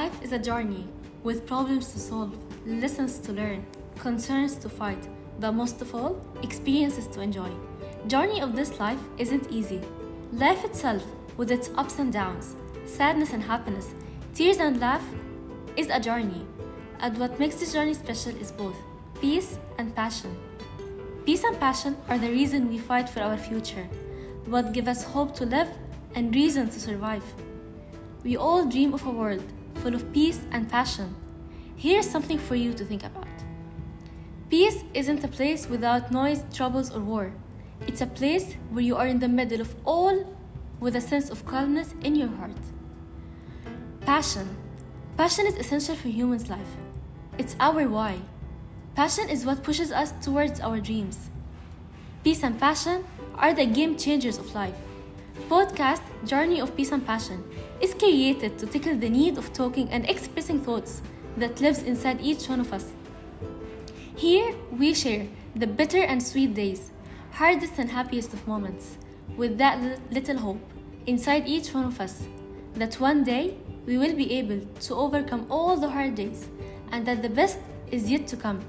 Life is a journey with problems to solve, lessons to learn, concerns to fight, but most of all, experiences to enjoy. Journey of this life isn't easy. Life itself, with its ups and downs, sadness and happiness, tears and laugh, is a journey. And what makes this journey special is both peace and passion. Peace and passion are the reason we fight for our future, what give us hope to live and reason to survive. We all dream of a world full of peace and passion. Here's something for you to think about. Peace isn't a place without noise, troubles, or war. It's a place where you are in the middle of all with a sense of calmness in your heart. Passion. Passion is essential for humans' life. It's our why. Passion is what pushes us towards our dreams. Peace and passion are the game changers of life. Podcast Journey of Peace and Passion is created to tackle the need of talking and expressing thoughts that lives inside each one of us. Here we share the bitter and sweet days, hardest and happiest of moments, with that little hope inside each one of us that one day we will be able to overcome all the hard days and that the best is yet to come.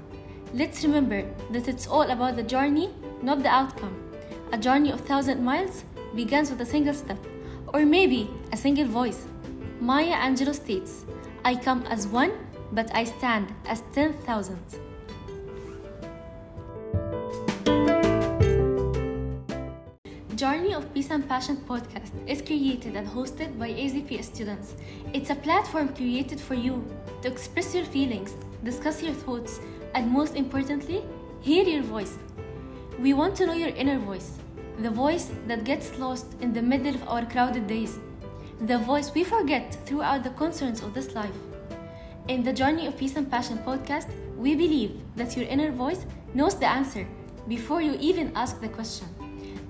Let's remember that it's all about the journey, not the outcome. A journey of thousand miles begins with a single step, or maybe a single voice. Maya Angelou states, I come as one, but I stand as 10,000. Journey of Peace and Passion podcast is created and hosted by AZP students. It's a platform created for you to express your feelings, discuss your thoughts, and most importantly, hear your voice. We want to know your inner voice, the voice that gets lost in the middle of our crowded days, the voice we forget throughout the concerns of this life. In the Journey of Peace and Passion podcast, we believe that your inner voice knows the answer before you even ask the question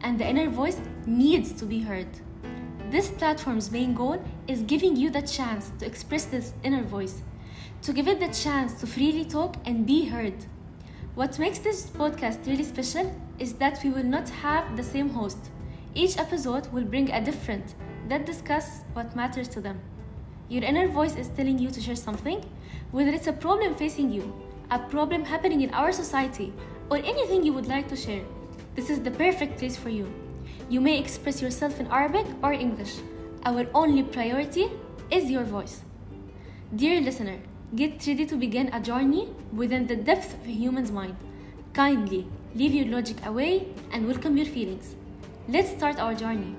and the inner voice needs to be heard. This platform's main goal is giving you the chance to express this inner voice, to give it the chance to freely talk and be heard. What makes this podcast really special is that we will not have the same host. Each episode will bring a different that discuss what matters to them. Your inner voice is telling you to share something, whether it's a problem facing you, a problem happening in our society, or anything you would like to share. This is the perfect place for you. You may express yourself in Arabic or English. Our only priority is your voice. Dear listener, get ready to begin a journey within the depth of a human's mind. Kindly leave your logic away and welcome your feelings. Let's start our journey.